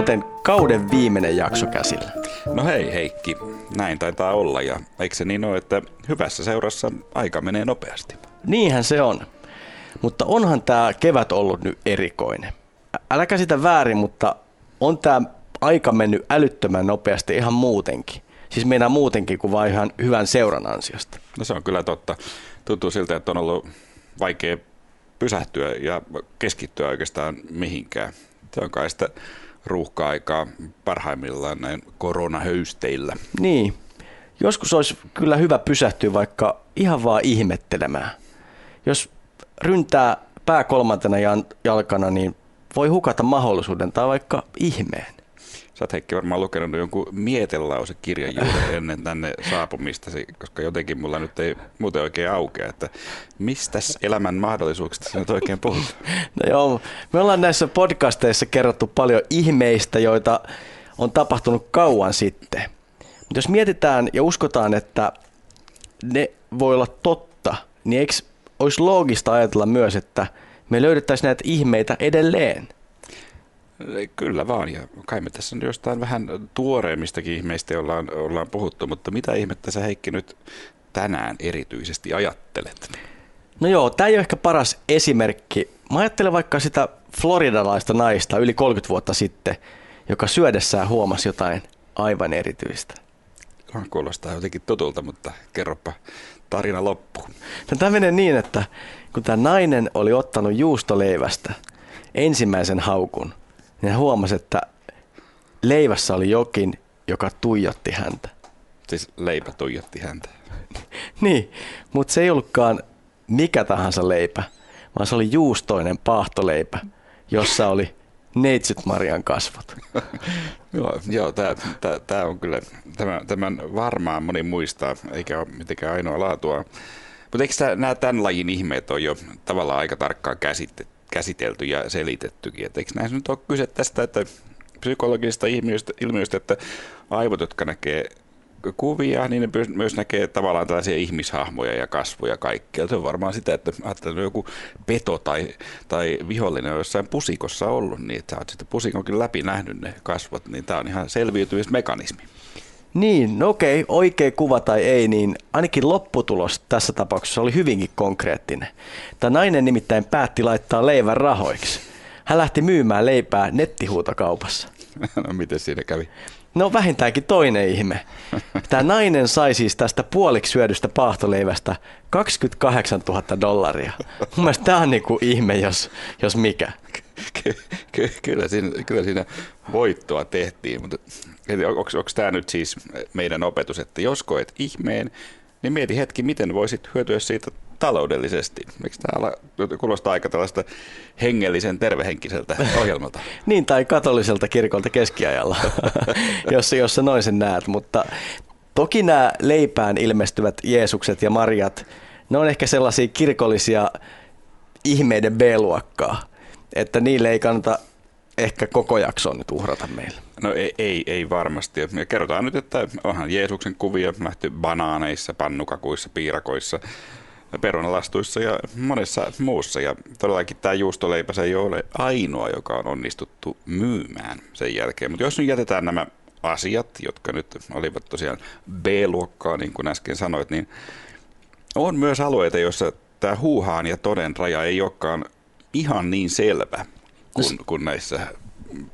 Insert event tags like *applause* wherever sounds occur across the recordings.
muuten kauden viimeinen jakso käsillä. No hei Heikki, näin taitaa olla ja eikö se niin ole, että hyvässä seurassa aika menee nopeasti? Niinhän se on. Mutta onhan tämä kevät ollut nyt erikoinen. Älä käsitä väärin, mutta on tämä aika mennyt älyttömän nopeasti ihan muutenkin. Siis meinaa muutenkin kuin vain ihan hyvän seuran ansiosta. No se on kyllä totta. Tuntuu siltä, että on ollut vaikea pysähtyä ja keskittyä oikeastaan mihinkään. Se on kai sitä ruuhka-aikaa parhaimmillaan näin koronahöysteillä. Niin. Joskus olisi kyllä hyvä pysähtyä vaikka ihan vaan ihmettelemään. Jos ryntää pää kolmantena jalkana, niin voi hukata mahdollisuuden tai vaikka ihmeen. Sä oot Heikki varmaan lukenut jonkun mietelausekirjan juuri *laughs* ennen tänne saapumistasi, koska jotenkin mulla nyt ei muuten oikein aukea, että mistä elämän mahdollisuuksista sä nyt oikein puhut? *laughs* No joo, me ollaan näissä podcasteissa kerrottu paljon ihmeistä, joita on tapahtunut kauan sitten. Mutta jos mietitään ja uskotaan, että ne voi olla totta, niin eikö olisi loogista ajatella myös, että me löydettäisiin näitä ihmeitä edelleen – Kyllä vaan, ja kai me tässä on jostain vähän tuoreemmistakin ihmeistä ollaan, ollaan puhuttu, mutta mitä ihmettä sä Heikki nyt tänään erityisesti ajattelet? No joo, tämä ei ole ehkä paras esimerkki. Mä ajattelen vaikka sitä floridalaista naista yli 30 vuotta sitten, joka syödessään huomasi jotain aivan erityistä. Kuulostaa jotenkin tutulta, mutta kerropa tarina loppuun. No, tämä menee niin, että kun tämä nainen oli ottanut juustoleivästä ensimmäisen haukun, niin hän huomasi, että leivässä oli jokin, joka tuijotti häntä. Siis leipä tuijotti häntä. *laughs* niin, mutta se ei ollutkaan mikä tahansa leipä, vaan se oli juustoinen paahtoleipä, jossa oli neitsyt Marian kasvot. *laughs* joo, joo tämä on kyllä, tämän, tämän varmaan moni muistaa, eikä ole mitenkään ainoa laatua. Mutta eikö nämä tämän lajin ihmeet ole jo tavallaan aika tarkkaan käsitetty? Käsitelty ja selitettykin. Et eikö näissä nyt ole kyse tästä, että psykologisesta ilmiöstä, ilmiöstä, että aivot, jotka näkee kuvia, niin ne myös näkee tavallaan tällaisia ihmishahmoja ja kasvoja kaikkea. Se on varmaan sitä, että ajattelee joku peto tai, tai vihollinen on jossain pusikossa ollut, niin että sä oot sitten pusikonkin läpi nähnyt ne kasvot, niin tämä on ihan selviytymismekanismi. Niin, no okei, oikea kuva tai ei, niin ainakin lopputulos tässä tapauksessa oli hyvinkin konkreettinen. Tämä nainen nimittäin päätti laittaa leivän rahoiksi. Hän lähti myymään leipää nettihuutokaupassa. *laughs* No miten siinä kävi? No vähintäänkin toinen ihme. Tämä nainen sai siis tästä puoliksi syödystä paahtoleivästä 28 000 dollaria. Mun mielestä tämä on niinku ihme, jos, jos mikä. Ky- ky- kyllä, siinä, kyllä siinä voittoa tehtiin, mutta onko tämä nyt siis meidän opetus, että jos koet ihmeen, niin mieti hetki, miten voisit hyötyä siitä taloudellisesti. Miksi tämä kuulostaa aika tällaista hengellisen tervehenkiseltä ohjelmalta? *laughs* niin, tai katoliselta kirkolta keskiajalla, jos, jos sä noin sen näet. Mutta toki nämä leipään ilmestyvät Jeesukset ja Marjat, ne on ehkä sellaisia kirkollisia ihmeiden B-luokkaa, että niille ei kannata ehkä koko jaksoon nyt uhrata meille. No ei, ei, ei varmasti. Ja kerrotaan nyt, että onhan Jeesuksen kuvia nähty banaaneissa, pannukakuissa, piirakoissa, perunalastuissa ja monessa muussa. Ja todellakin tämä juustoleipä se ei ole ainoa, joka on onnistuttu myymään sen jälkeen. Mutta jos nyt jätetään nämä asiat, jotka nyt olivat tosiaan B-luokkaa, niin kuin äsken sanoit, niin on myös alueita, joissa tämä huuhaan ja toden raja ei olekaan ihan niin selvä kuin, kuin näissä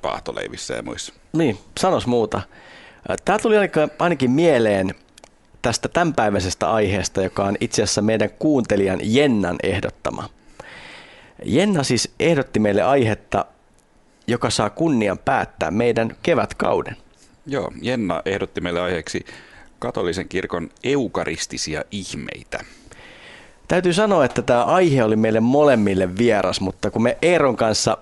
paahtoleivissä ja muissa. Niin, sanos muuta. Tämä tuli ainakin mieleen tästä tämänpäiväisestä aiheesta, joka on itse asiassa meidän kuuntelijan Jennan ehdottama. Jenna siis ehdotti meille aihetta, joka saa kunnian päättää meidän kevätkauden. Joo, Jenna ehdotti meille aiheeksi katolisen kirkon eukaristisia ihmeitä. Täytyy sanoa, että tämä aihe oli meille molemmille vieras, mutta kun me Eeron kanssa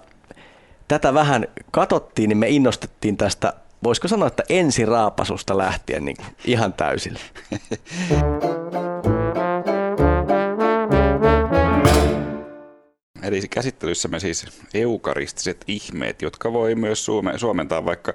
tätä vähän katottiin, niin me innostettiin tästä, voisiko sanoa, että ensiraapasusta lähtien niin ihan täysillä. Eli käsittelyssämme siis eukaristiset ihmeet, jotka voi myös suome, suomentaa vaikka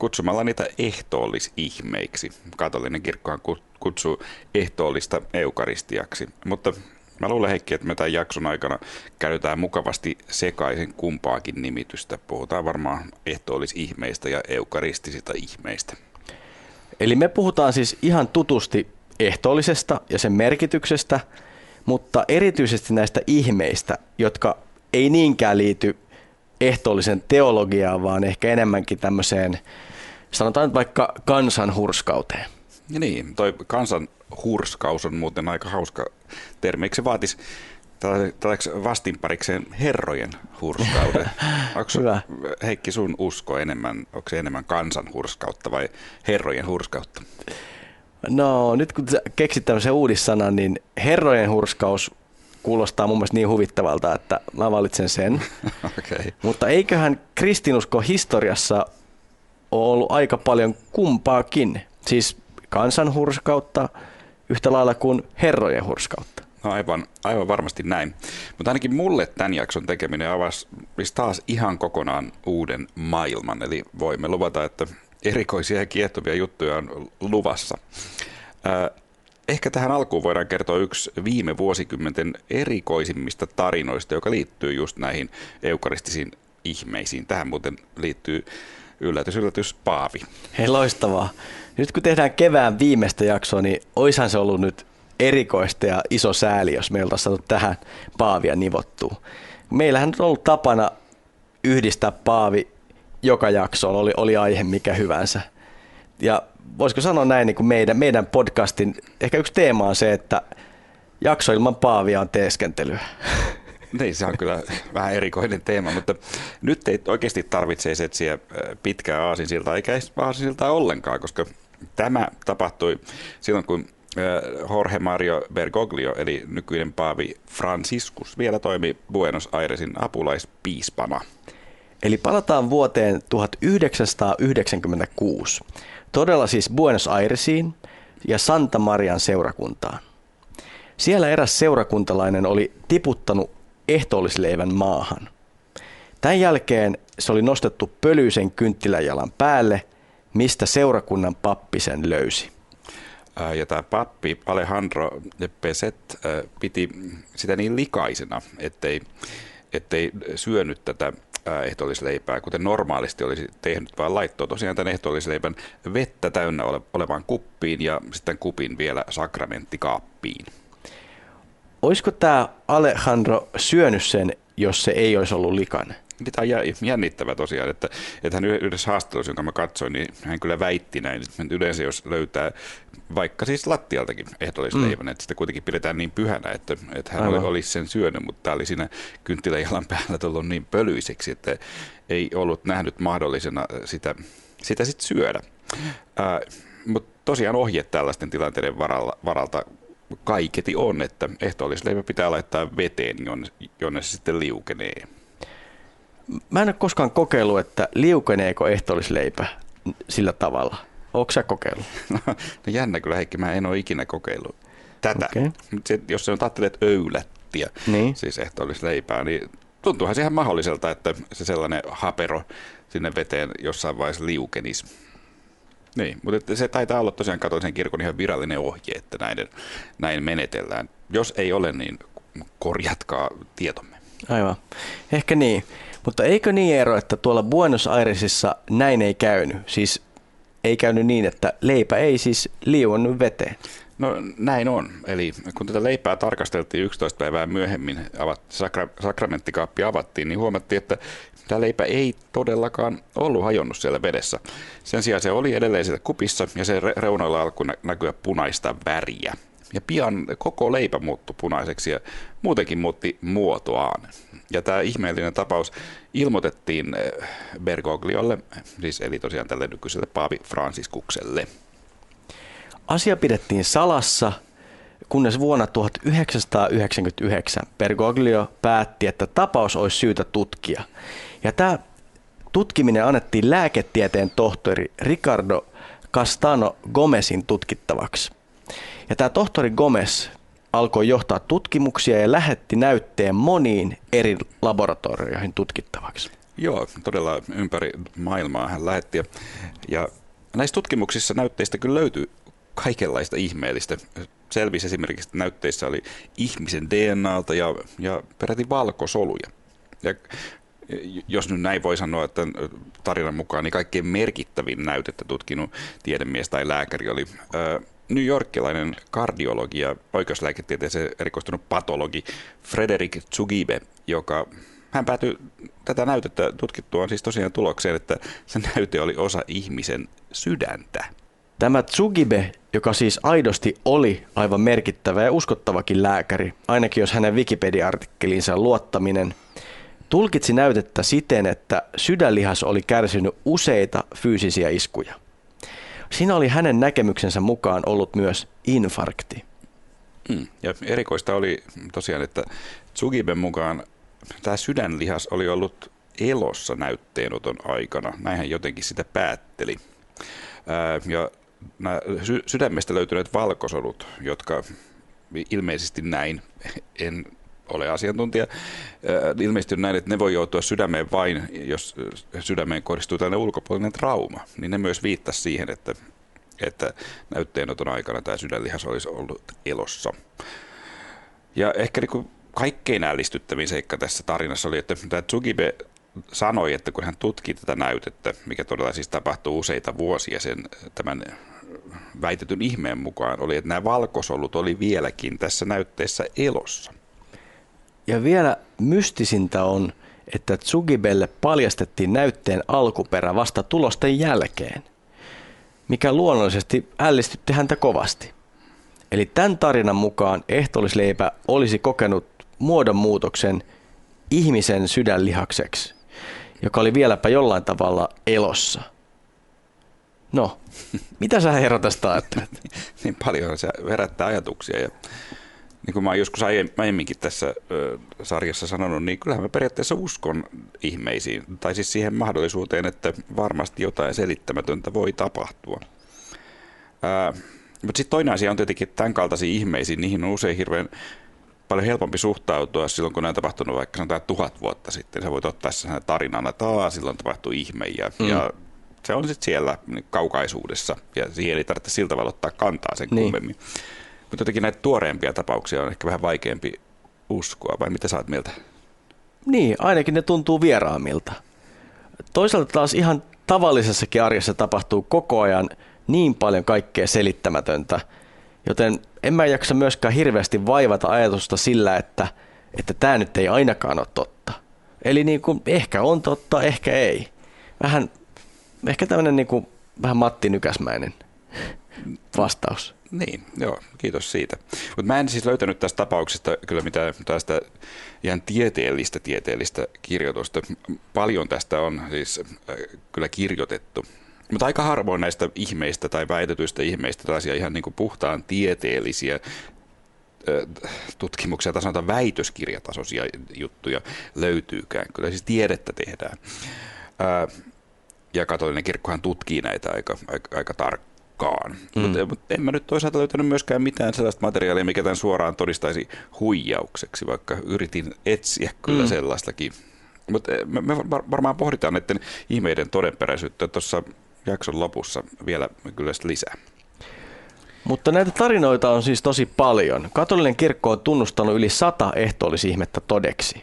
kutsumalla niitä ehtoollisihmeiksi. Katolinen kirkkohan kutsuu ehtoollista eukaristiaksi. Mutta Mä luulen Heikki, että me tämän jakson aikana käytetään mukavasti sekaisin kumpaakin nimitystä. Puhutaan varmaan ehtoollisihmeistä ja eukaristisista ihmeistä. Eli me puhutaan siis ihan tutusti ehtoollisesta ja sen merkityksestä, mutta erityisesti näistä ihmeistä, jotka ei niinkään liity ehtoollisen teologiaan, vaan ehkä enemmänkin tämmöiseen, sanotaan nyt vaikka kansanhurskauteen. Ja niin, toi kansanhurskaus on muuten aika hauska termi. Eikö se vaatisi tällaiseksi vastinparikseen herrojen hurskauden? *laughs* Onko Hyvä. Heikki sun usko enemmän, onko se enemmän kansanhurskautta vai herrojen hurskautta? No nyt kun keksit tämmöisen uudissanan, niin herrojen hurskaus kuulostaa mun mielestä niin huvittavalta, että mä valitsen sen. *laughs* okay. Mutta eiköhän kristinusko historiassa ole ollut aika paljon kumpaakin. Siis kansanhurskautta yhtä lailla kuin herrojen hurskautta. No aivan, aivan varmasti näin. Mutta ainakin mulle tämän jakson tekeminen avasi taas ihan kokonaan uuden maailman. Eli voimme luvata, että erikoisia ja kiehtovia juttuja on luvassa. Ehkä tähän alkuun voidaan kertoa yksi viime vuosikymmenten erikoisimmista tarinoista, joka liittyy just näihin eukaristisiin ihmeisiin. Tähän muuten liittyy yllätys, yllätys, Paavi. Hei, loistavaa. Nyt kun tehdään kevään viimeistä jaksoa, niin oishan se ollut nyt erikoista ja iso sääli, jos meiltä olisi saatu tähän Paavia nivottua. Meillähän on ollut tapana yhdistää Paavi joka jaksoon, oli, oli aihe mikä hyvänsä. Ja voisiko sanoa näin, niin kuin meidän, meidän podcastin ehkä yksi teema on se, että jakso ilman Paavia on teeskentelyä. *laughs* Niin, se on kyllä vähän erikoinen teema, mutta nyt ei oikeasti tarvitse etsiä pitkää aasinsiltaa, eikä aasinsiltaa ollenkaan, koska tämä tapahtui silloin, kun Jorge Mario Bergoglio, eli nykyinen paavi Franciscus, vielä toimi Buenos Airesin apulaispiispana. Eli palataan vuoteen 1996. Todella siis Buenos Airesiin ja Santa Marian seurakuntaan. Siellä eräs seurakuntalainen oli tiputtanut ehtoollisleivän maahan. Tämän jälkeen se oli nostettu pölyisen kynttiläjalan päälle, mistä seurakunnan pappi sen löysi. Ja tämä pappi Alejandro Peset piti sitä niin likaisena, ettei, ettei syönyt tätä ehtoollisleipää, kuten normaalisti olisi tehnyt, vaan laittoi tosiaan tämän ehtoollisleipän vettä täynnä ole, olevaan kuppiin ja sitten kupin vielä sakramentikaappiin. Olisiko tämä Alejandro syönyt sen, jos se ei olisi ollut likainen? Tämä on jännittävä tosiaan, että, että hän yhdessä haastattelussa, jonka mä katsoin, niin hän kyllä väitti näin, että yleensä jos löytää vaikka siis lattialtakin ehtoollisleivän, mm. että sitä kuitenkin pidetään niin pyhänä, että, että hän oli, olisi sen syönyt, mutta tämä oli siinä kynttiläjalan päällä tullut niin pölyiseksi, että ei ollut nähnyt mahdollisena sitä, sitä sitten syödä. Äh, mutta tosiaan ohje tällaisten tilanteiden varalla, varalta kaiketi on, että ehtoollisleivä pitää laittaa veteen, jonne, jonne se sitten liukenee. Mä en ole koskaan kokeillut, että liukeneeko ehtoollisleipä sillä tavalla. Onko sä kokeillut? *laughs* No, no jännä kyllä Heikki, mä en ole ikinä kokeillut tätä. Okay. Se, jos se on ajattelet öylättiä, niin. siis ehtoollisleipää, niin tuntuuhan se ihan mahdolliselta, että se sellainen hapero sinne veteen jossain vaiheessa liukenisi. Niin, mutta se taitaa olla tosiaan katolisen kirkon ihan virallinen ohje, että näin, näin menetellään. Jos ei ole, niin korjatkaa tietomme. Aivan. Ehkä niin. Mutta eikö niin ero, että tuolla Buenos Airesissa näin ei käynyt? Siis ei käynyt niin, että leipä ei siis liuonnut veteen. No näin on. Eli kun tätä leipää tarkasteltiin 11 päivää myöhemmin, avat, sakra, sakramentikaappi avattiin, niin huomattiin, että tämä leipä ei todellakaan ollut hajonnut siellä vedessä. Sen sijaan se oli edelleen siellä kupissa ja se reunoilla alkoi näkyä punaista väriä. Ja pian koko leipä muuttui punaiseksi ja muutenkin muutti muotoaan. Ja tämä ihmeellinen tapaus ilmoitettiin eh, Bergogliolle, siis eli tosiaan tälle nykyiselle Paavi Franciskukselle. Asia pidettiin salassa, kunnes vuonna 1999 Bergoglio päätti, että tapaus olisi syytä tutkia. Ja tämä tutkiminen annettiin lääketieteen tohtori Ricardo Castano Gomezin tutkittavaksi. Ja tämä tohtori Gomez alkoi johtaa tutkimuksia ja lähetti näytteen moniin eri laboratorioihin tutkittavaksi. Joo, todella ympäri maailmaa hän lähetti. Ja, näissä tutkimuksissa näytteistä kyllä löytyy kaikenlaista ihmeellistä. selvisi esimerkiksi, että näytteissä oli ihmisen DNAlta ja, ja peräti valkosoluja. Ja jos nyt näin voi sanoa, että tarinan mukaan niin kaikkein merkittävin näytettä tutkinut tiedemies tai lääkäri oli New Yorkilainen kardiologi ja oikeuslääketieteeseen erikoistunut patologi Frederick Tsugibe, joka hän päätyi tätä näytettä tutkittuaan siis tosiaan tulokseen, että se näyte oli osa ihmisen sydäntä. Tämä Tsugibe, joka siis aidosti oli aivan merkittävä ja uskottavakin lääkäri, ainakin jos hänen Wikipedia-artikkelinsa luottaminen, tulkitsi näytettä siten, että sydänlihas oli kärsinyt useita fyysisiä iskuja. Siinä oli hänen näkemyksensä mukaan ollut myös infarkti. Mm. Ja erikoista oli tosiaan, että Tsugiben mukaan tämä sydänlihas oli ollut elossa näytteenoton aikana. Näin hän jotenkin sitä päätteli. Ää, ja nämä sydämestä löytyneet valkosolut, jotka ilmeisesti näin, en ole asiantuntija, ilmeisesti on näin, että ne voi joutua sydämeen vain, jos sydämeen kohdistuu tällainen ulkopuolinen trauma. Niin ne myös viittasi siihen, että, että näytteenoton aikana tämä sydänlihas olisi ollut elossa. Ja ehkä niin kuin kaikkein ällistyttävin seikka tässä tarinassa oli, että tämä Tsugibe sanoi, että kun hän tutki tätä näytettä, mikä todella siis tapahtuu useita vuosia sen tämän väitetyn ihmeen mukaan, oli, että nämä valkosolut oli vieläkin tässä näytteessä elossa. Ja vielä mystisintä on, että Tsugibelle paljastettiin näytteen alkuperä vasta tulosten jälkeen, mikä luonnollisesti ällistytti häntä kovasti. Eli tämän tarinan mukaan ehtoollisleipä olisi kokenut muodonmuutoksen ihmisen sydänlihakseksi, joka oli vieläpä jollain tavalla elossa. No, *laughs* mitä sä herra tästä ajattelet? niin paljon se herättää ajatuksia ja niin kuin mä oon joskus aiemminkin tässä sarjassa sanonut, niin kyllähän mä periaatteessa uskon ihmeisiin, tai siis siihen mahdollisuuteen, että varmasti jotain selittämätöntä voi tapahtua. mutta sitten toinen asia on tietenkin, että tämän kaltaisiin ihmeisiin, niihin on usein hirveän paljon helpompi suhtautua silloin, kun ne on tapahtunut vaikka sanotaan tuhat vuotta sitten. Sä voit ottaa sen tarinana, että Aa, silloin tapahtui ihme ja, mm. ja se on sitten siellä kaukaisuudessa ja siihen ei tarvitse sillä tavalla ottaa kantaa sen niin. kummemmin. Mutta jotenkin näitä tuoreempia tapauksia on ehkä vähän vaikeampi uskoa, vai mitä saat mieltä? Niin, ainakin ne tuntuu vieraamilta. Toisaalta taas ihan tavallisessakin arjessa tapahtuu koko ajan niin paljon kaikkea selittämätöntä, joten en mä jaksa myöskään hirveästi vaivata ajatusta sillä, että että tämä nyt ei ainakaan ole totta. Eli niin kuin, ehkä on totta, ehkä ei. Vähän, ehkä tämmöinen niin kuin, vähän Matti Nykäsmäinen vastaus. Niin, joo, kiitos siitä. Mutta mä en siis löytänyt tästä tapauksesta kyllä mitään tästä ihan tieteellistä tieteellistä kirjoitusta. Paljon tästä on siis äh, kyllä kirjoitettu. Mutta aika harvoin näistä ihmeistä tai väitetyistä ihmeistä tällaisia ihan niin kuin puhtaan tieteellisiä äh, tutkimuksia tai sanotaan väitöskirjatasoisia juttuja löytyykään. Kyllä siis tiedettä tehdään. Äh, ja katolinen kirkkohan tutkii näitä aika, aika, aika tarkkaan mukaan. Mm. Mutta mut en mä nyt toisaalta löytänyt myöskään mitään sellaista materiaalia, mikä tämän suoraan todistaisi huijaukseksi, vaikka yritin etsiä kyllä mm. sellaistakin. Mutta eh, me, me varmaan pohditaan näiden ihmeiden todenperäisyyttä tuossa jakson lopussa vielä kyllä lisää. Mutta näitä tarinoita on siis tosi paljon. Katolinen kirkko on tunnustanut yli sata ehtoollisihmettä todeksi.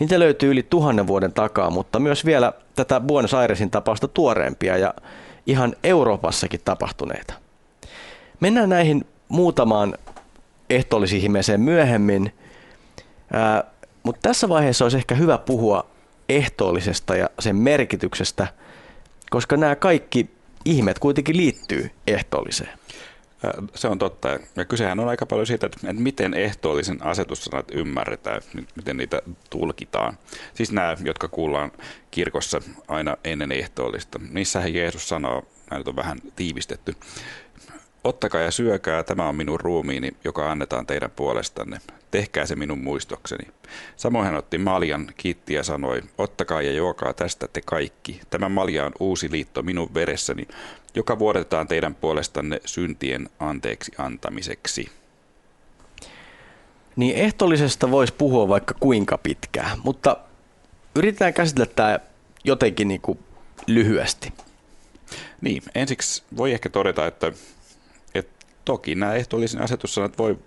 Niitä löytyy yli tuhannen vuoden takaa, mutta myös vielä tätä Buenos Airesin tapausta tuoreempia. Ja ihan Euroopassakin tapahtuneita. Mennään näihin muutamaan ehtoollisihmeeseen myöhemmin, ää, mutta tässä vaiheessa olisi ehkä hyvä puhua ehtoollisesta ja sen merkityksestä, koska nämä kaikki ihmet kuitenkin liittyy ehtoolliseen. Se on totta. Ja kysehän on aika paljon siitä, että miten ehtoollisen asetussanat ymmärretään, miten niitä tulkitaan. Siis nämä, jotka kuullaan kirkossa aina ennen ehtoollista. Niissähän Jeesus sanoo, näin on vähän tiivistetty, Ottakaa ja syökää, tämä on minun ruumiini, joka annetaan teidän puolestanne. Tehkää se minun muistokseni. Samoin hän otti maljan, kiitti ja sanoi, ottakaa ja juokaa tästä te kaikki. Tämä malja on uusi liitto minun veressäni, joka vuodetaan teidän puolestanne syntien anteeksi antamiseksi. Niin ehtollisesta voisi puhua vaikka kuinka pitkään, mutta yritetään käsitellä tämä jotenkin niin kuin lyhyesti. Niin, ensiksi voi ehkä todeta, että toki nämä ehtoollisen asetussanat voi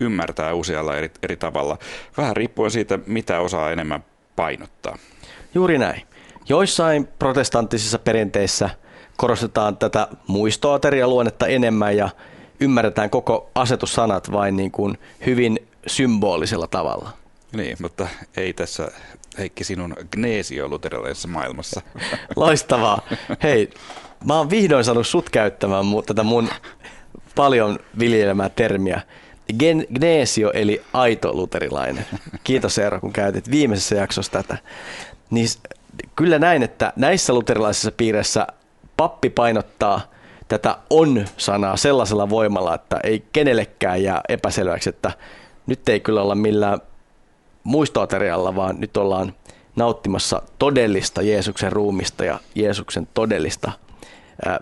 ymmärtää usealla eri, eri tavalla, vähän riippuen siitä, mitä osaa enemmän painottaa. Juuri näin. Joissain protestanttisissa perinteissä korostetaan tätä muistoaterialuonnetta enemmän ja ymmärretään koko asetussanat vain niin kuin hyvin symbolisella tavalla. Niin, mutta ei tässä Heikki sinun gneesio luterilaisessa maailmassa. *laughs* Loistavaa. Hei, mä oon vihdoin saanut sut käyttämään tätä mun paljon viljelemää termiä. Gen- gneesio eli aito luterilainen. Kiitos Eero, kun käytit viimeisessä jaksossa tätä. Niin kyllä näin, että näissä luterilaisissa piireissä pappi painottaa tätä on-sanaa sellaisella voimalla, että ei kenellekään jää epäselväksi, että nyt ei kyllä olla millään muistoaterialla, vaan nyt ollaan nauttimassa todellista Jeesuksen ruumista ja Jeesuksen todellista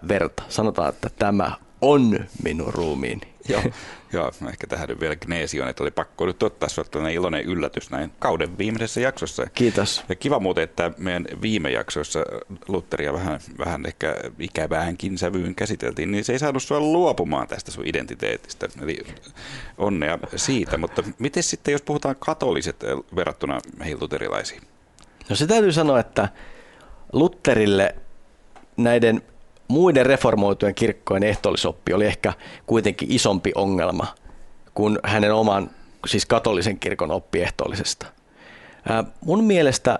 verta. Sanotaan, että tämä on minun ruumiini. *laughs* Joo, *laughs* joo, ehkä tähän vielä Gneesion, että oli pakko nyt ottaa sellainen iloinen yllätys näin kauden viimeisessä jaksossa. Kiitos. Ja kiva muuten, että meidän viime jaksoissa Lutteria vähän, vähän ehkä ikäväänkin sävyyn käsiteltiin, niin se ei saanut sua luopumaan tästä sun identiteetistä. Eli onnea siitä, mutta miten sitten, jos puhutaan katoliset verrattuna heihin luterilaisiin? No se täytyy sanoa, että Lutterille näiden muiden reformoitujen kirkkojen ehtoollisoppi oli ehkä kuitenkin isompi ongelma kuin hänen oman, siis katolisen kirkon oppi ehtoollisesta. mun mielestä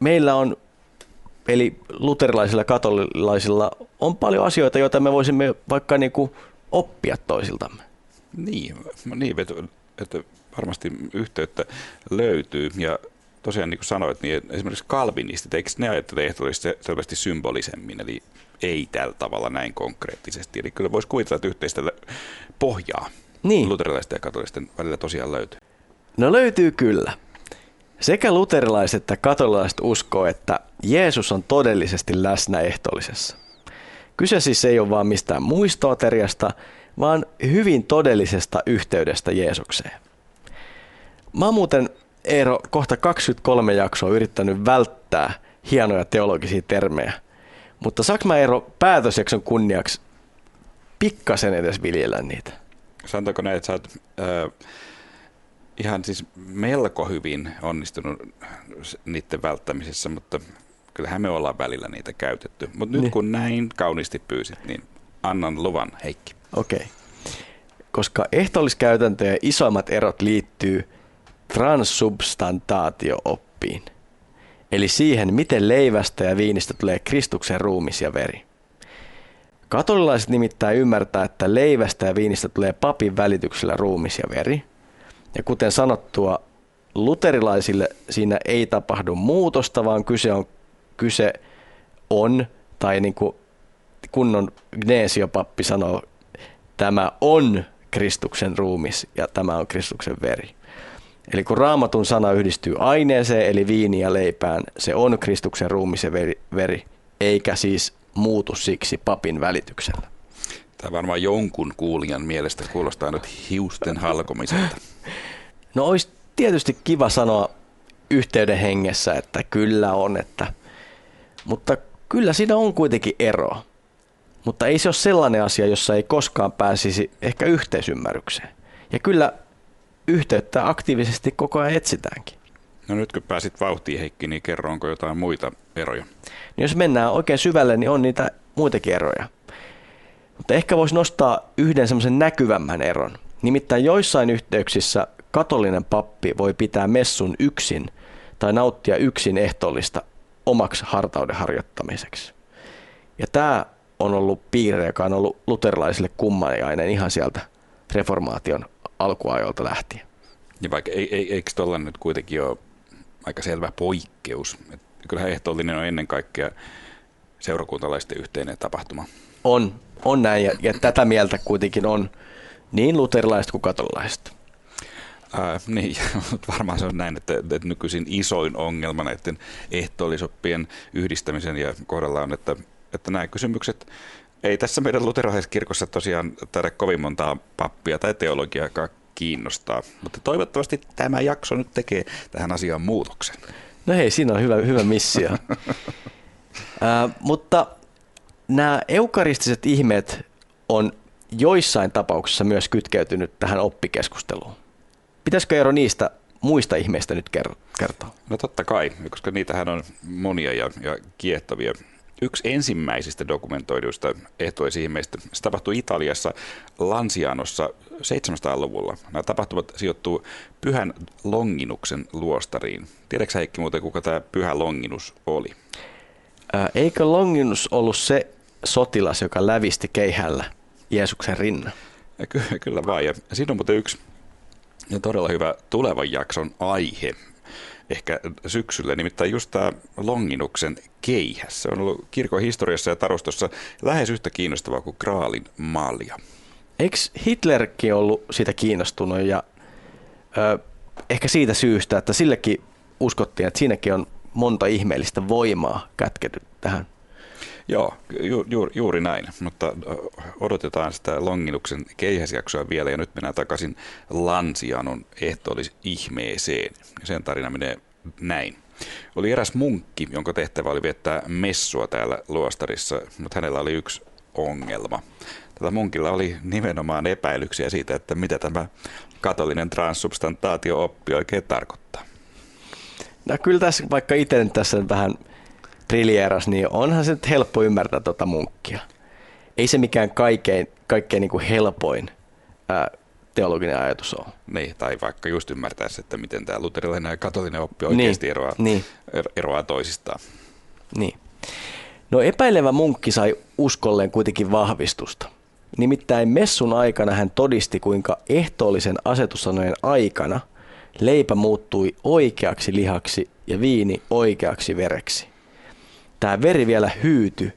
meillä on, eli luterilaisilla ja katolilaisilla, on paljon asioita, joita me voisimme vaikka niin kuin oppia toisiltamme. Niin, niin että, että varmasti yhteyttä löytyy ja tosiaan niin kuin sanoit, niin esimerkiksi kalvinistit, eikö ne ajattele ehtoollisesti selvästi symbolisemmin, eli ei tällä tavalla näin konkreettisesti. Eli kyllä voisi kuvitella, että yhteistä pohjaa niin. luterilaisten ja katolisten välillä tosiaan löytyy. No löytyy kyllä. Sekä luterilaiset että katolilaiset uskoo, että Jeesus on todellisesti läsnä ehtoollisessa. Kyse siis ei ole vain mistään muistoateriasta, vaan hyvin todellisesta yhteydestä Jeesukseen. Mä oon muuten, Eero, kohta 23 jaksoa yrittänyt välttää hienoja teologisia termejä – mutta saanko mä Eero päätösjakson kunniaksi pikkasen edes viljellä niitä? Sanotaanko näin, että sä oot äh, ihan siis melko hyvin onnistunut niiden välttämisessä, mutta kyllähän me ollaan välillä niitä käytetty. Mutta nyt niin. kun näin kauniisti pyysit, niin annan luvan Heikki. Okei. Okay. Koska ehtoolliskäytäntöjen isoimmat erot liittyy transsubstantaatio-oppiin – eli siihen, miten leivästä ja viinistä tulee Kristuksen ruumis ja veri. Katolilaiset nimittäin ymmärtää, että leivästä ja viinistä tulee papin välityksellä ruumis ja veri. Ja kuten sanottua, luterilaisille siinä ei tapahdu muutosta, vaan kyse on, kyse on tai niin kuin kunnon Gnesiopappi sanoo, tämä on Kristuksen ruumis ja tämä on Kristuksen veri. Eli kun raamatun sana yhdistyy aineeseen, eli viiniin ja leipään, se on Kristuksen ruumis ja veri, veri, eikä siis muutu siksi papin välityksellä. Tämä varmaan jonkun kuulijan mielestä kuulostaa nyt hiusten halkomiselta. *laughs* No olisi tietysti kiva sanoa yhteyden hengessä, että kyllä on, että, mutta kyllä siinä on kuitenkin ero. Mutta ei se ole sellainen asia, jossa ei koskaan pääsisi ehkä yhteisymmärrykseen. Ja kyllä yhteyttä aktiivisesti koko ajan etsitäänkin. No nyt kun pääsit vauhtiin Heikki, niin kerro, onko jotain muita eroja? Niin jos mennään oikein syvälle, niin on niitä muitakin eroja. Mutta ehkä voisi nostaa yhden semmoisen näkyvämmän eron. Nimittäin joissain yhteyksissä katolinen pappi voi pitää messun yksin tai nauttia yksin ehtoollista omaksi hartauden harjoittamiseksi. Ja tämä on ollut piirre, joka on ollut luterilaisille kummajainen ihan sieltä reformaation alkuajoilta lähtien. Ja vaikka ei, ei, eikö tuolla nyt kuitenkin ole aika selvä poikkeus? Et kyllähän ehtoollinen on ennen kaikkea seurakuntalaisten yhteinen tapahtuma. On, on näin ja, ja tätä mieltä kuitenkin on niin luterilaiset kuin katolilaiset. Ää, niin, *laughs* varmaan se on näin, että, että nykyisin isoin ongelma näiden ehtoollisoppien yhdistämisen ja kohdalla on, että, että nämä kysymykset ei tässä meidän luterilaisessa kirkossa tosiaan taida kovin montaa pappia tai teologiaa kiinnostaa. Mutta toivottavasti tämä jakso nyt tekee tähän asiaan muutoksen. No hei, siinä on hyvä, hyvä missio. *laughs* äh, mutta nämä eukaristiset ihmeet on joissain tapauksissa myös kytkeytynyt tähän oppikeskusteluun. Pitäisikö Eero niistä muista ihmeistä nyt kertoa? No totta kai, koska niitähän on monia ja, ja kiehtovia. Yksi ensimmäisistä dokumentoiduista ehtoisihmeistä, se tapahtui Italiassa Lansianossa 700-luvulla. Nämä tapahtumat sijoittuu Pyhän Longinuksen luostariin. Tiedätkö Heikki muuten, kuka tämä Pyhä Longinus oli? Ää, eikö Longinus ollut se sotilas, joka lävisti keihällä Jeesuksen rinnan? Ky- kyllä vaan. Ja siinä on muuten yksi ja todella hyvä tulevan jakson aihe ehkä syksyllä, nimittäin just tämä Longinuksen keihä. Se on ollut kirkon historiassa ja tarustossa lähes yhtä kiinnostavaa kuin Kraalin malja. Eikö Hitlerkin ollut siitä kiinnostunut ja ö, ehkä siitä syystä, että sillekin uskottiin, että siinäkin on monta ihmeellistä voimaa kätkety tähän Joo, ju, ju, juuri näin, mutta odotetaan sitä Longinuksen keihäsjaksoa vielä ja nyt mennään takaisin Lansianon ihmeeseen. Sen tarina menee näin. Oli eräs munkki, jonka tehtävä oli viettää messua täällä luostarissa, mutta hänellä oli yksi ongelma. Tällä munkilla oli nimenomaan epäilyksiä siitä, että mitä tämä katolinen transsubstantaatio-oppi oikein tarkoittaa. No kyllä tässä, vaikka itse tässä vähän briljeeras, niin onhan se nyt helppo ymmärtää tuota munkkia. Ei se mikään kaikkein, kaikkein niin kuin helpoin ää, teologinen ajatus ole. Niin, tai vaikka just ymmärtäisi, että miten tämä luterilainen ja katolinen oppi oikeasti niin, eroaa, niin. Er-, eroaa toisistaan. Niin. No epäilevä munkki sai uskolleen kuitenkin vahvistusta. Nimittäin messun aikana hän todisti, kuinka ehtoollisen asetussanojen aikana leipä muuttui oikeaksi lihaksi ja viini oikeaksi vereksi tämä veri vielä hyyty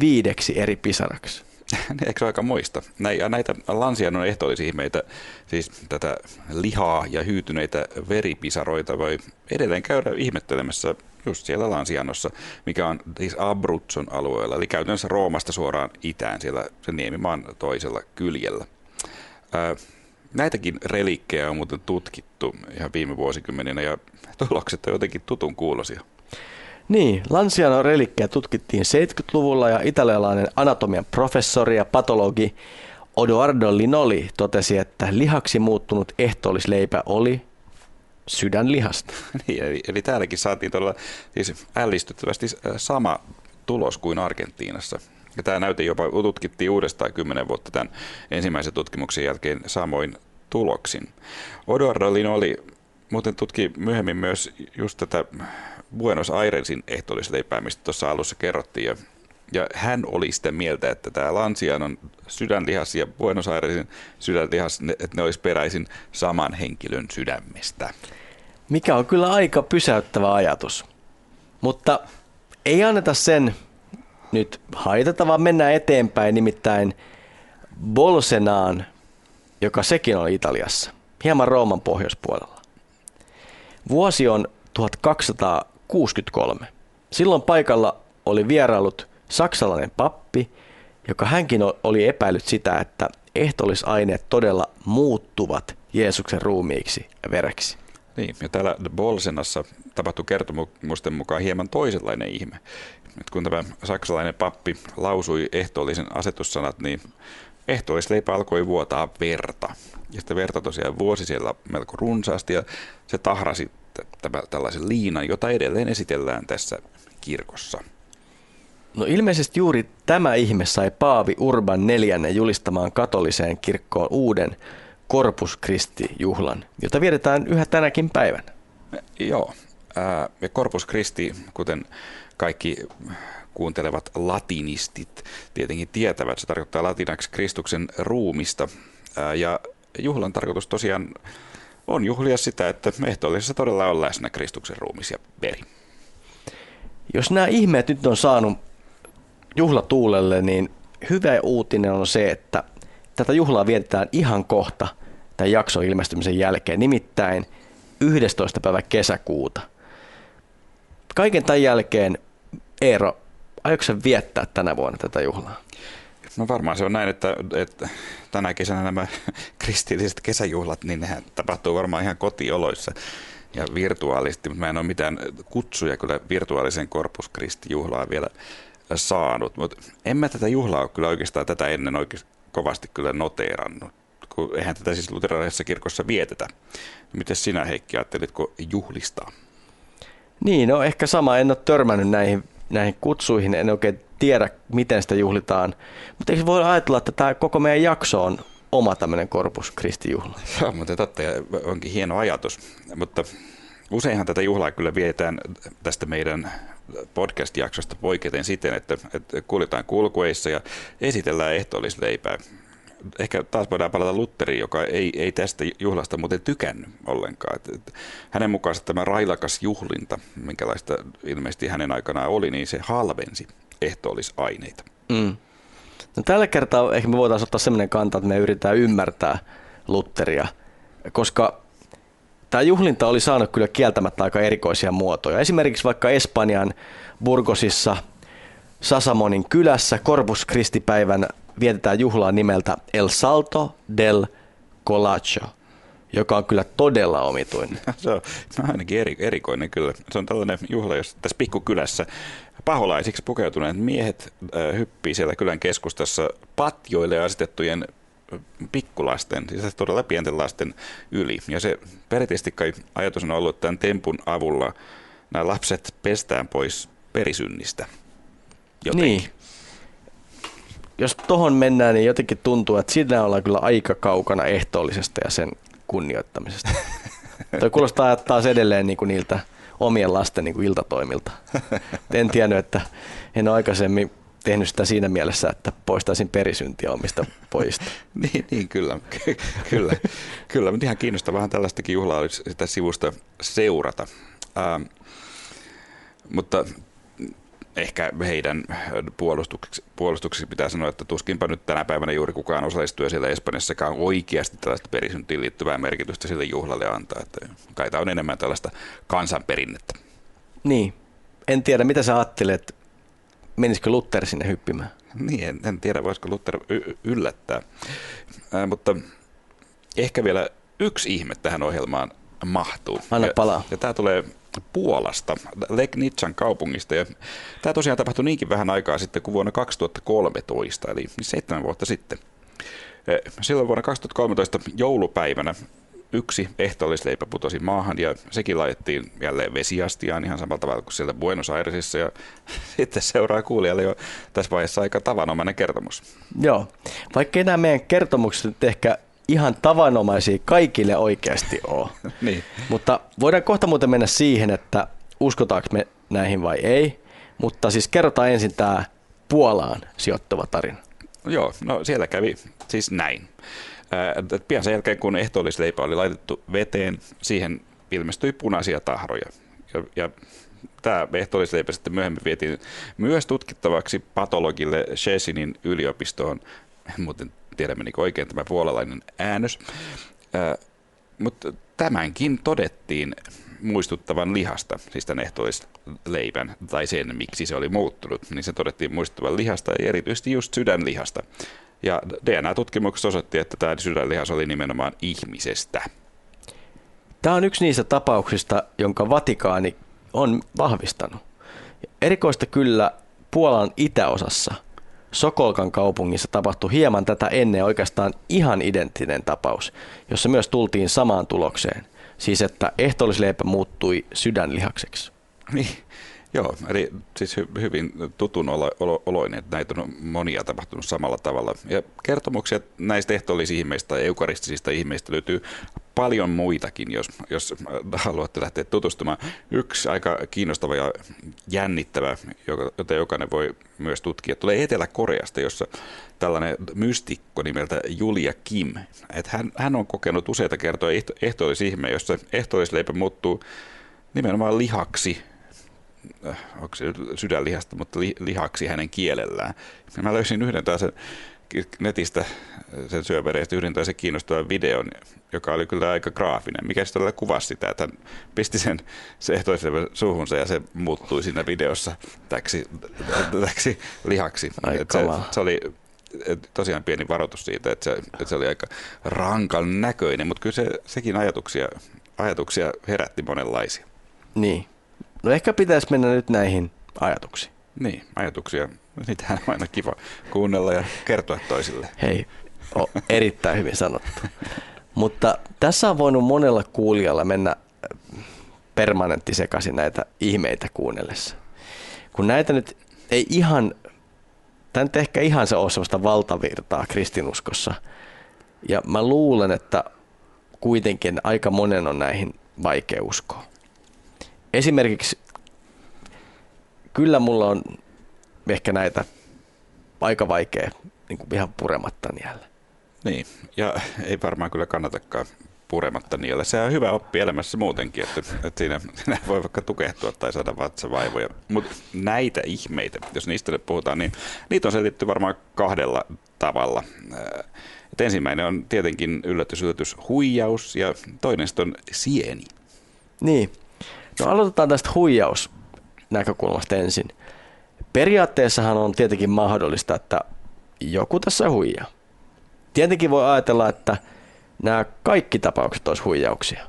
viideksi eri pisaraksi. *laughs* Eikö aika muista? Näitä, lansianon ehtoollisihmeitä, siis tätä lihaa ja hyytyneitä veripisaroita voi edelleen käydä ihmettelemässä just siellä Lansianossa, mikä on siis Abruzzon alueella, eli käytännössä Roomasta suoraan itään siellä sen niemimaan toisella kyljellä. Näitäkin reliikkejä on muuten tutkittu ihan viime vuosikymmeninä ja tulokset on jotenkin tutun kuulosia. Niin, Lanciano relikkejä tutkittiin 70-luvulla ja italialainen anatomian professori ja patologi Odoardo Linoli totesi, että lihaksi muuttunut ehtoollisleipä oli sydänlihasta. *laughs* niin, eli, eli täälläkin saatiin todella siis ällistyttävästi äh, sama tulos kuin Argentiinassa. Ja tämä näyte jopa tutkittiin uudestaan kymmenen vuotta tämän ensimmäisen tutkimuksen jälkeen samoin tuloksin. Odoardo Linoli muuten tutki myöhemmin myös just tätä Buenos Airesin ehtoollisleipää, mistä tuossa alussa kerrottiin. Ja, ja hän oli sitä mieltä, että tämä on sydänlihas ja Buenos Airesin sydänlihas, että ne olisi peräisin saman henkilön sydämestä. Mikä on kyllä aika pysäyttävä ajatus. Mutta ei anneta sen nyt haitata, vaan mennään eteenpäin, nimittäin Bolsenaan, joka sekin on Italiassa, hieman Rooman pohjoispuolella. Vuosi on 1200 63. Silloin paikalla oli vierailut saksalainen pappi, joka hänkin oli epäillyt sitä, että ehtoollisaineet todella muuttuvat Jeesuksen ruumiiksi ja vereksi. Niin, ja täällä Bolsenassa tapahtui kertomusten mukaan hieman toisenlainen ihme. Nyt kun tämä saksalainen pappi lausui ehtoollisen asetussanat, niin ehtoollisleipä alkoi vuotaa verta. Ja sitä verta tosiaan vuosi siellä melko runsaasti ja se tahrasi tämä, tällaisen liinan, jota edelleen esitellään tässä kirkossa. No ilmeisesti juuri tämä ihme sai Paavi Urban neljännen julistamaan katoliseen kirkkoon uuden Corpus Christi-juhlan, jota vietetään yhä tänäkin päivänä. Joo, ja Corpus Christi, kuten kaikki kuuntelevat latinistit tietenkin tietävät, se tarkoittaa latinaksi Kristuksen ruumista. Ja juhlan tarkoitus tosiaan on juhlia sitä, että ehtoollisessa todella on läsnä Kristuksen ruumis ja veri. Jos nämä ihmeet nyt on saanut juhlatuulelle, niin hyvä uutinen on se, että tätä juhlaa vietetään ihan kohta tämän jakson ilmestymisen jälkeen, nimittäin 11. päivä kesäkuuta. Kaiken tämän jälkeen, Eero, aiotko viettää tänä vuonna tätä juhlaa? No varmaan se on näin, että, että tänä kesänä nämä *laughs* kristilliset kesäjuhlat, niin nehän tapahtuu varmaan ihan kotioloissa ja virtuaalisesti, mutta mä en ole mitään kutsuja kyllä virtuaalisen Corpus Christi-juhlaan vielä saanut, mutta en mä tätä juhlaa ole kyllä oikeastaan tätä ennen oikein kovasti kyllä noteerannut. Kun eihän tätä siis luterilaisessa kirkossa vietetä. Miten sinä Heikki ajattelitko juhlistaa? Niin, no ehkä sama. En ole törmännyt näihin, näihin kutsuihin. En oikein tiedä, miten sitä juhlitaan. Mutta eikö voi ajatella, että tämä koko meidän jakso on oma tämmöinen korpus kristijuhla? Joo, mutta totta onkin hieno ajatus. Mutta useinhan tätä juhlaa kyllä vietään tästä meidän podcast-jaksosta poiketen siten, että, että kuljetaan kulkueissa ja esitellään ehtoollisleipää. Ehkä taas voidaan palata Lutteriin, joka ei, ei tästä juhlasta muuten tykännyt ollenkaan. Että, että hänen mukaansa tämä railakas juhlinta, minkälaista ilmeisesti hänen aikanaan oli, niin se halvensi ehtoollisaineita. Mm. No, tällä kertaa ehkä me voitaisiin ottaa sellainen kanta, että me yritetään ymmärtää Lutteria, koska tämä juhlinta oli saanut kyllä kieltämättä aika erikoisia muotoja. Esimerkiksi vaikka Espanjan Burgosissa Sasamonin kylässä Corpus Christi-päivän vietetään juhlaa nimeltä El Salto del Colacho, joka on kyllä todella omituinen. *laughs* Se on ainakin eri, erikoinen kyllä. Se on tällainen juhla, jos tässä pikkukylässä paholaisiksi pukeutuneet miehet äh, hyppii siellä kylän keskustassa patjoille asetettujen pikkulasten, siis todella pienten lasten yli. Ja se perinteisesti kai ajatus on ollut, että tämän tempun avulla nämä lapset pestään pois perisynnistä. Jotenkin. Niin. Jos tohon mennään, niin jotenkin tuntuu, että siinä ollaan kyllä aika kaukana ehtoollisesta ja sen kunnioittamisesta. *laughs* Toi kuulostaa taas edelleen niin kuin niiltä omien lasten niin kuin iltatoimilta. En tiennyt, että en ole aikaisemmin tehnyt sitä siinä mielessä, että poistaisin perisyntiä omista pojista. *laughs* niin, niin, kyllä. *laughs* kyllä. kyllä, mutta ihan kiinnostavaa tällaistakin juhlaa olisi sitä sivusta seurata. Ähm, mutta ehkä heidän puolustuksiksi, puolustuksiksi pitää sanoa, että tuskinpa nyt tänä päivänä juuri kukaan osallistuja siellä Espanjassakaan oikeasti tällaista perisyntiin liittyvää merkitystä sille juhlalle antaa. Että kai tämä on enemmän tällaista kansanperinnettä. Niin. En tiedä, mitä sä ajattelet, menisikö Luther sinne hyppimään? Niin, en, en tiedä, voisiko Luther y- yllättää. Äh, mutta ehkä vielä yksi ihme tähän ohjelmaan mahtuu. Anna palaa. Ja, ja tämä tulee Puolasta, Legnitsan kaupungista. Ja tämä tosiaan tapahtui niinkin vähän aikaa sitten kuin vuonna 2013, eli seitsemän vuotta sitten. Silloin vuonna 2013 joulupäivänä yksi ehtoollisleipä putosi maahan ja sekin laitettiin jälleen vesiastiaan ihan samalla tavalla kuin sieltä Buenos Airesissa. Ja *laughs* sitten seuraa kuulijalle jo tässä vaiheessa aika tavanomainen kertomus. Joo, vaikka nämä meidän kertomukset ehkä ihan tavanomaisia kaikille oikeasti ole. *laughs* niin. Mutta voidaan kohta muuten mennä siihen, että uskotaanko me näihin vai ei. Mutta siis kerrotaan ensin tämä Puolaan sijoittava tarina. Joo, no siellä kävi siis näin. Ää, pian sen jälkeen, kun ehtoollisleipä oli laitettu veteen, siihen ilmestyi punaisia tahroja. Ja, ja tämä ehtoollisleipä sitten myöhemmin vietiin myös tutkittavaksi patologille Shesinin yliopistoon. Muuten tiedämme niin oikein tämä puolalainen äännös. Mutta tämänkin todettiin muistuttavan lihasta, siis tämän ehtoisleivän, tai sen, miksi se oli muuttunut, niin se todettiin muistuttavan lihasta ja erityisesti just sydänlihasta. Ja DNA-tutkimuksessa osoitti, että tämä sydänlihas oli nimenomaan ihmisestä. Tämä on yksi niistä tapauksista, jonka Vatikaani on vahvistanut. Erikoista kyllä Puolan itäosassa – Sokolkan kaupungissa tapahtui hieman tätä ennen oikeastaan ihan identtinen tapaus, jossa myös tultiin samaan tulokseen. Siis että ehtoollisleipä muuttui sydänlihakseksi. Niin, joo, eli siis hy- hyvin tutun olo- olo- oloinen, että näitä on monia tapahtunut samalla tavalla. Ja kertomuksia näistä ehtoollisihmeistä tai eukaristisista ihmeistä löytyy paljon muitakin, jos, jos haluatte lähteä tutustumaan. Yksi aika kiinnostava ja jännittävä, jota jokainen voi myös tutkia, tulee Etelä-Koreasta, jossa tällainen mystikko nimeltä Julia Kim. Että hän, hän on kokenut useita kertoja ehtoollisihme, jossa ehtoollisleipä muuttuu nimenomaan lihaksi onko se sydänlihasta, mutta lihaksi hänen kielellään. Mä löysin yhden taas netistä sen syövereistä yhden tai se kiinnostava videon, joka oli kyllä aika graafinen. Mikä sitten kuvasi sitä, että hän pisti sen se suuhunsa ja se muuttui siinä videossa täksi, täksi lihaksi. se, se, oli tosiaan pieni varoitus siitä, että se, että se oli aika rankan näköinen, mutta kyllä se, sekin ajatuksia, ajatuksia herätti monenlaisia. Niin. No ehkä pitäisi mennä nyt näihin ajatuksiin. Niin, ajatuksia. Niitähän on aina kiva kuunnella ja kertoa toisille. Hei, O, erittäin hyvin sanottu. Mutta tässä on voinut monella kuulijalla mennä permanentti sekaisin näitä ihmeitä kuunnellessa. Kun näitä nyt ei ihan, tämä nyt ehkä ihan se ole sellaista valtavirtaa kristinuskossa. Ja mä luulen, että kuitenkin aika monen on näihin vaikea uskoa. Esimerkiksi kyllä mulla on ehkä näitä aika vaikea niin kuin ihan purematta niellä. Niin, ja ei varmaan kyllä kannatakaan purematta niillä. Se on hyvä oppi elämässä muutenkin, että, että siinä, voi vaikka tukehtua tai saada vatsavaivoja. Mutta näitä ihmeitä, jos niistä nyt puhutaan, niin niitä on selitetty varmaan kahdella tavalla. Et ensimmäinen on tietenkin yllätys, yllätys, huijaus ja toinen on sieni. Niin. No aloitetaan tästä huijaus näkökulmasta ensin. Periaatteessahan on tietenkin mahdollista, että joku tässä huijaa. Tietenkin voi ajatella, että nämä kaikki tapaukset olisi huijauksia,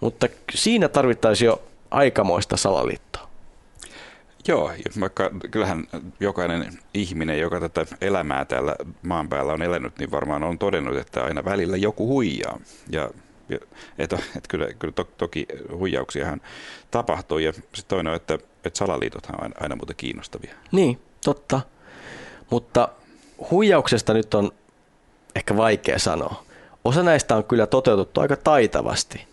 mutta siinä tarvittaisiin jo aikamoista salaliittoa. Joo, vaikka kyllähän jokainen ihminen, joka tätä elämää täällä maan päällä on elänyt, niin varmaan on todennut, että aina välillä joku huijaa. Ja että et kyllä, kyllä to, toki huijauksiahan tapahtuu. Ja sitten toinen on, että, että salaliitothan on aina, aina muuten kiinnostavia. Niin, totta. Mutta huijauksesta nyt on ehkä vaikea sanoa. Osa näistä on kyllä toteutettu aika taitavasti.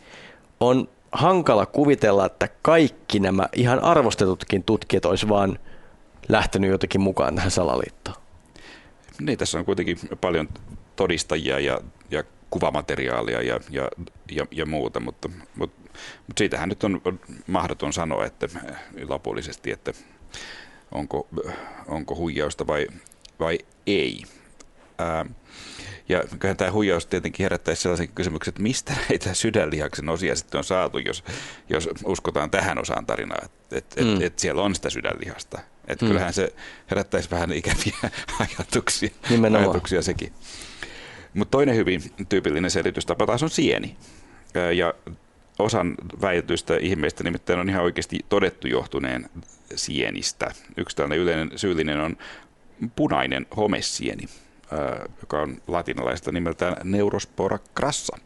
On hankala kuvitella, että kaikki nämä ihan arvostetutkin tutkijat olisi vaan lähtenyt jotenkin mukaan tähän salaliittoon. Niin, tässä on kuitenkin paljon todistajia ja, ja kuvamateriaalia ja, ja, ja, ja muuta, mutta, mutta, mutta siitähän nyt on mahdoton sanoa että lopullisesti, että onko, onko huijausta vai, vai ei. Ää, ja kyllähän tämä huijaus tietenkin herättäisi sellaisen kysymyksen, että mistä *laughs* näitä sydänlihaksen osia sitten on saatu, jos, jos uskotaan tähän osaan tarinaa, että et, mm. et, et siellä on sitä sydänlihasta. Että mm. kyllähän se herättäisi vähän ikäviä *laughs* ajatuksia, ajatuksia sekin. Mutta toinen hyvin tyypillinen selitystapa taas on sieni. Ja osan väitetyistä ihmeistä nimittäin on ihan oikeasti todettu johtuneen sienistä. Yksi tällainen yleinen syyllinen on punainen homesieni joka on latinalaista nimeltään Neurospora crassa.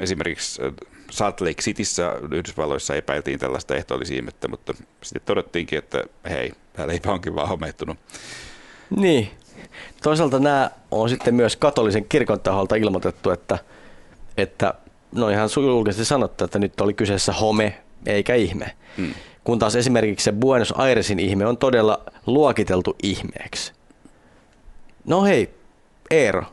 Esimerkiksi Salt Lake Cityssä Yhdysvalloissa epäiltiin tällaista ehtoollisihmettä, mutta sitten todettiinkin, että hei, tämä leipä onkin vaan homeettunut. Niin. Toisaalta nämä on sitten myös katolisen kirkon taholta ilmoitettu, että, että no ihan julkisesti sanottu, että nyt oli kyseessä home eikä ihme. Hmm. Kun taas esimerkiksi se Buenos Airesin ihme on todella luokiteltu ihmeeksi. No hei, Eero,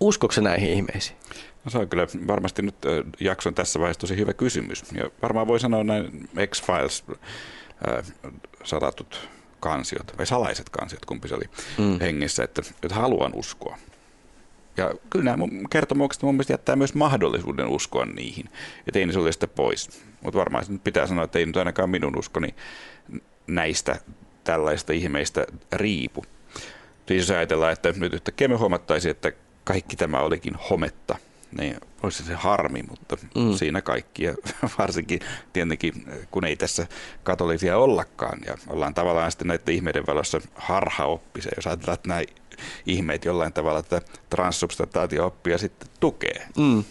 uskokse näihin ihmeisiin? No se on kyllä varmasti nyt jakson tässä vaiheessa tosi hyvä kysymys. Ja varmaan voi sanoa näin X-Files äh, salatut kansiot, vai salaiset kansiot, kumpi se oli mm. hengessä, että, että haluan uskoa. Ja kyllä nämä kertomukset mun mielestä jättää myös mahdollisuuden uskoa niihin, että ei ne sulle sitä pois. Mutta varmaan nyt pitää sanoa, että ei nyt ainakaan minun uskoni näistä tällaista ihmeistä riipu. Siis jos ajatellaan, että nyt yhtäkkiä me huomattaisiin, että kaikki tämä olikin hometta, niin olisi se harmi, mutta mm. siinä kaikki. Ja *laughs* varsinkin tietenkin, kun ei tässä katolisia ollakaan. Ja ollaan tavallaan sitten näiden ihmeiden valossa harhaoppisia. Jos ajatellaan, että nämä ihmeet jollain tavalla tätä transsubstantaatio-oppia sitten tukee. Mm.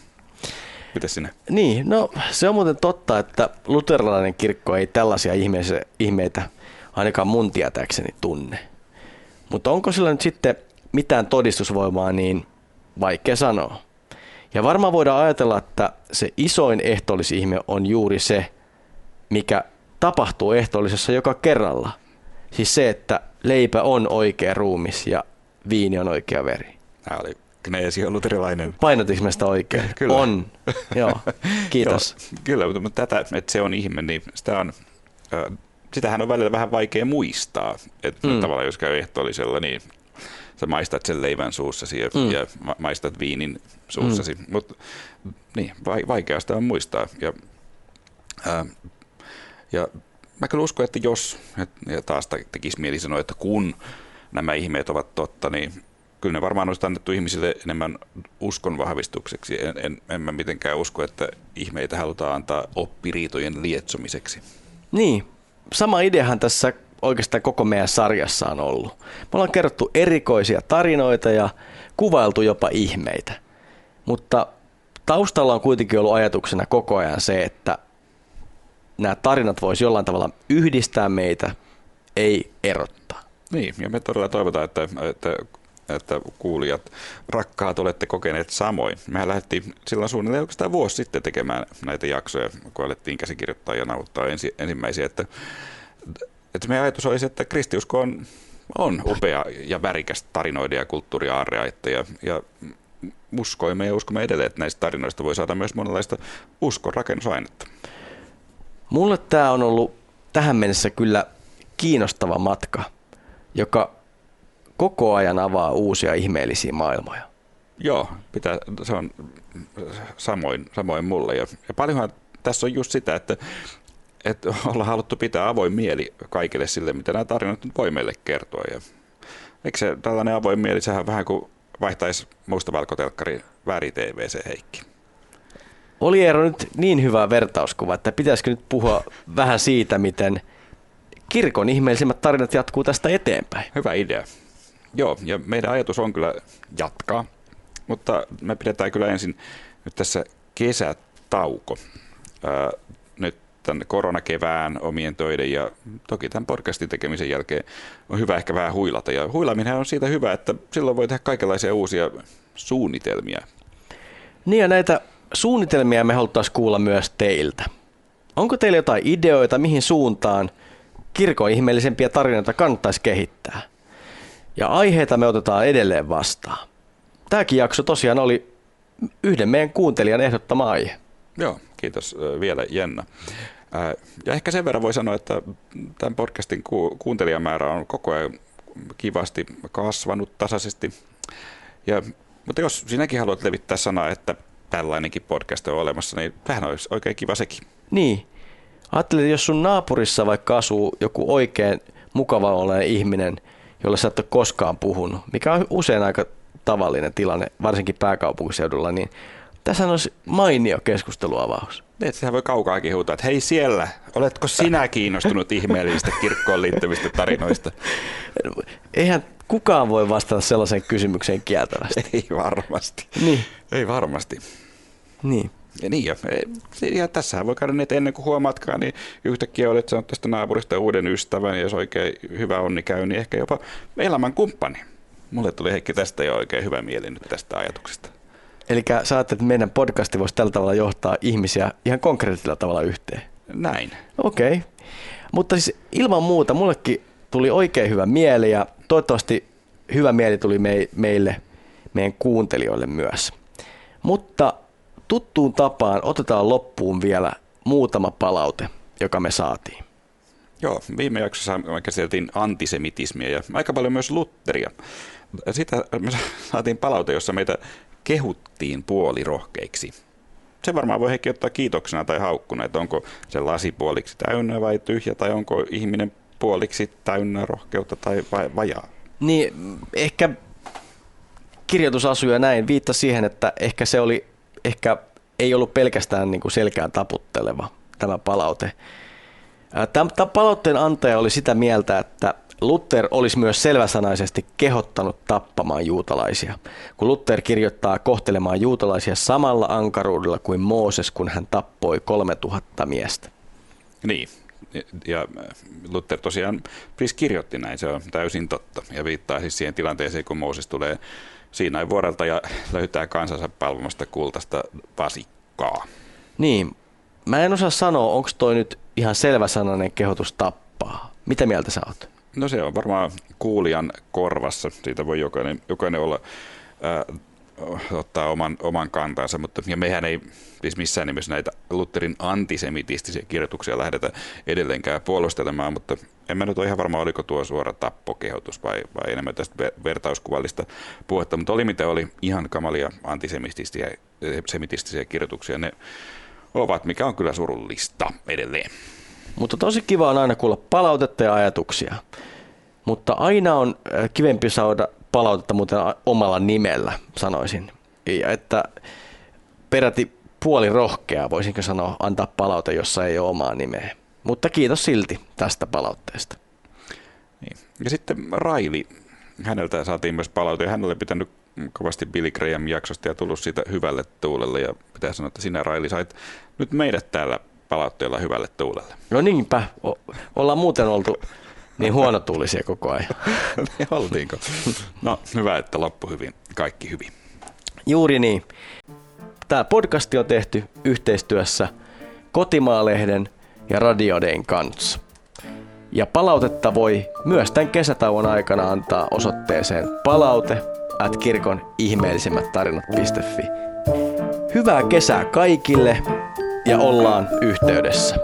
Mitäs sinä? Niin, no se on muuten totta, että luterilainen kirkko ei tällaisia ihmeitä ainakaan mun tietääkseni tunne. Mutta onko sillä nyt sitten mitään todistusvoimaa, niin vaikea sanoa. Ja varmaan voidaan ajatella, että se isoin ehtoollisihme on juuri se, mikä tapahtuu ehtoollisessa joka kerralla. Siis se, että leipä on oikea ruumis ja viini on oikea veri. Tämä oli Kneesi on luterilainen. Painotinko mä sitä oikein? *laughs* Kyllä. On. Joo, kiitos. *laughs* Joo, kyllä, mutta tätä, että se on ihme, niin sitä on sitähän on välillä vähän vaikea muistaa. Että mm. tavallaan jos käy ehtoollisella, niin sä maistat sen leivän suussasi ja, mm. ja maistat viinin suussasi. Mm. Mutta niin, vaikeasta on muistaa. Ja, ää, ja mä kyllä uskon, että jos, ja taas tekisi mieli sanoa, että kun nämä ihmeet ovat totta, niin kyllä ne varmaan olisi annettu ihmisille enemmän uskon vahvistukseksi. En, en, en mä mitenkään usko, että ihmeitä halutaan antaa oppiriitojen lietsomiseksi. Niin, sama ideahan tässä oikeastaan koko meidän sarjassa on ollut. Me ollaan kerrottu erikoisia tarinoita ja kuvailtu jopa ihmeitä. Mutta taustalla on kuitenkin ollut ajatuksena koko ajan se, että nämä tarinat voisi jollain tavalla yhdistää meitä, ei erottaa. Niin, ja me todella toivotaan, että, että, että kuulijat, rakkaat, olette kokeneet samoin. Mehän lähdettiin silloin suunnilleen oikeastaan vuosi sitten tekemään näitä jaksoja, kun alettiin käsikirjoittaa ja nauttaa ensi, ensimmäisiä, että, että meidän ajatus olisi, että kristiusko on, on upea ja värikäs tarinoiden ja kulttuuriaarrea, ja, ja uskoimme ja uskomme edelleen, että näistä tarinoista voi saada myös monenlaista uskon rakennusainetta. Mulle tämä on ollut tähän mennessä kyllä kiinnostava matka, joka koko ajan avaa uusia ihmeellisiä maailmoja. Joo, pitää, se on samoin, samoin mulle. Ja, ja paljonhan tässä on just sitä, että, että *laughs* ollaan haluttu pitää avoin mieli kaikille sille, mitä nämä tarinat nyt voi meille kertoa. Ja, eikö se tällainen avoin mieli, sehän vähän kuin vaihtaisi mustavalkotelkkari väri TVC Heikki. Oli Eero nyt niin hyvä vertauskuva, että pitäisikö nyt puhua vähän siitä, miten kirkon ihmeellisimmät tarinat jatkuu tästä eteenpäin? Hyvä idea. Joo, ja meidän ajatus on kyllä jatkaa, mutta me pidetään kyllä ensin nyt tässä kesätauko. Nyt tämän koronakevään omien töiden ja toki tämän podcastin tekemisen jälkeen on hyvä ehkä vähän huilata. Ja huilaminen on siitä hyvä, että silloin voi tehdä kaikenlaisia uusia suunnitelmia. Niin ja näitä suunnitelmia me haluttaisiin kuulla myös teiltä. Onko teillä jotain ideoita, mihin suuntaan kirkon ihmeellisempiä tarinoita kannattaisi kehittää? Ja aiheita me otetaan edelleen vastaan. Tämäkin jakso tosiaan oli yhden meidän kuuntelijan ehdottama aihe. Joo, kiitos vielä Jenna. Ja ehkä sen verran voi sanoa, että tämän podcastin kuuntelijamäärä on koko ajan kivasti kasvanut tasaisesti. Ja, mutta jos sinäkin haluat levittää sanaa, että tällainenkin podcast on olemassa, niin tähän olisi oikein kiva sekin. Niin. Ajattelin, että jos sun naapurissa vaikka asuu joku oikein mukava oleinen ihminen, jolle sä et ole koskaan puhunut, mikä on usein aika tavallinen tilanne, varsinkin pääkaupunkiseudulla, niin tässä olisi mainio keskusteluavaus. Niin, sehän voi kaukaa huutaa, että hei siellä, oletko sinä kiinnostunut ihmeellisistä kirkkoon liittyvistä tarinoista? *laughs* Eihän kukaan voi vastata sellaiseen kysymykseen kieltävästi. Ei varmasti. Niin. Ei varmasti. Niin. Ja niin, ja, ja tässähän voi käydä niin, että ennen kuin huomaatkaan, niin yhtäkkiä olet saanut tästä naapurista uuden ystävän, ja jos oikein hyvä onni käy, niin ehkä jopa elämän kumppani. Mulle tuli Heikki tästä jo oikein hyvä mieli nyt tästä ajatuksesta. Eli sä ajattelet, että meidän podcasti voisi tällä tavalla johtaa ihmisiä ihan konkreettisella tavalla yhteen? Näin. Okei. Okay. Mutta siis ilman muuta mullekin tuli oikein hyvä mieli ja toivottavasti hyvä mieli tuli meille, meidän kuuntelijoille myös. Mutta tuttuun tapaan otetaan loppuun vielä muutama palaute, joka me saatiin. Joo, viime jaksossa me käsiteltiin antisemitismiä ja aika paljon myös Lutteria. Sitä me saatiin palaute, jossa meitä kehuttiin puolirohkeiksi. Se varmaan voi heikki ottaa kiitoksena tai haukkuna, että onko se lasi puoliksi täynnä vai tyhjä, tai onko ihminen puoliksi täynnä rohkeutta tai vajaa. Niin, ehkä kirjoitusasuja näin viittasi siihen, että ehkä se oli, ehkä ei ollut pelkästään niin kuin selkään taputteleva tämä palaute. Tämä palautteen antaja oli sitä mieltä, että Luther olisi myös selväsanaisesti kehottanut tappamaan juutalaisia, kun Luther kirjoittaa kohtelemaan juutalaisia samalla ankaruudella kuin Mooses, kun hän tappoi 3000 miestä. Niin, ja Luther tosiaan siis kirjoitti näin, se on täysin totta, ja viittaa siis siihen tilanteeseen, kun Mooses tulee Siinain vuorelta ja löytää kansansa palvomasta kultaista vasikkaa. Niin, mä en osaa sanoa, onko toi nyt ihan selväsanainen kehotus tappaa. Mitä mieltä sä oot? No se on varmaan kuulijan korvassa. Siitä voi jokainen, jokainen olla, ää, ottaa oman, oman kantansa, mutta ja mehän ei siis missään nimessä näitä Lutherin antisemitistisiä kirjoituksia lähdetä edelleenkään puolustelemaan, mutta en mä nyt ole ihan varma, oliko tuo suora tappokehotus vai, vai enemmän tästä vertauskuvallista puhetta, mutta oli mitä oli ihan kamalia antisemitistisiä semitistisiä kirjoituksia. Ne ovat, mikä on kyllä surullista edelleen. Mutta tosi kiva on aina kuulla palautetta ja ajatuksia. Mutta aina on äh, kivempi saada palautetta muuten omalla nimellä, sanoisin. Ja että peräti puoli rohkea, voisinko sanoa, antaa palaute, jossa ei ole omaa nimeä. Mutta kiitos silti tästä palautteesta. Niin. Ja sitten Raili, häneltä saatiin myös palaute, ja hänelle pitänyt kovasti Billy Graham jaksosta ja tullut siitä hyvälle tuulelle. Ja pitää sanoa, että sinä Raili sait nyt meidät täällä palautteella hyvälle tuulelle. No niinpä, o- ollaan muuten oltu niin huonotuulisia koko ajan. *laughs* Me oltiinko? No hyvä, että loppu hyvin, kaikki hyvin. Juuri niin. Tämä podcasti on tehty yhteistyössä Kotimaalehden ja Radiodein kanssa. Ja palautetta voi myös tämän kesätauon aikana antaa osoitteeseen palaute at kirkon ihmeellisimmät tarinat.fi. Hyvää kesää kaikille ja ollaan yhteydessä.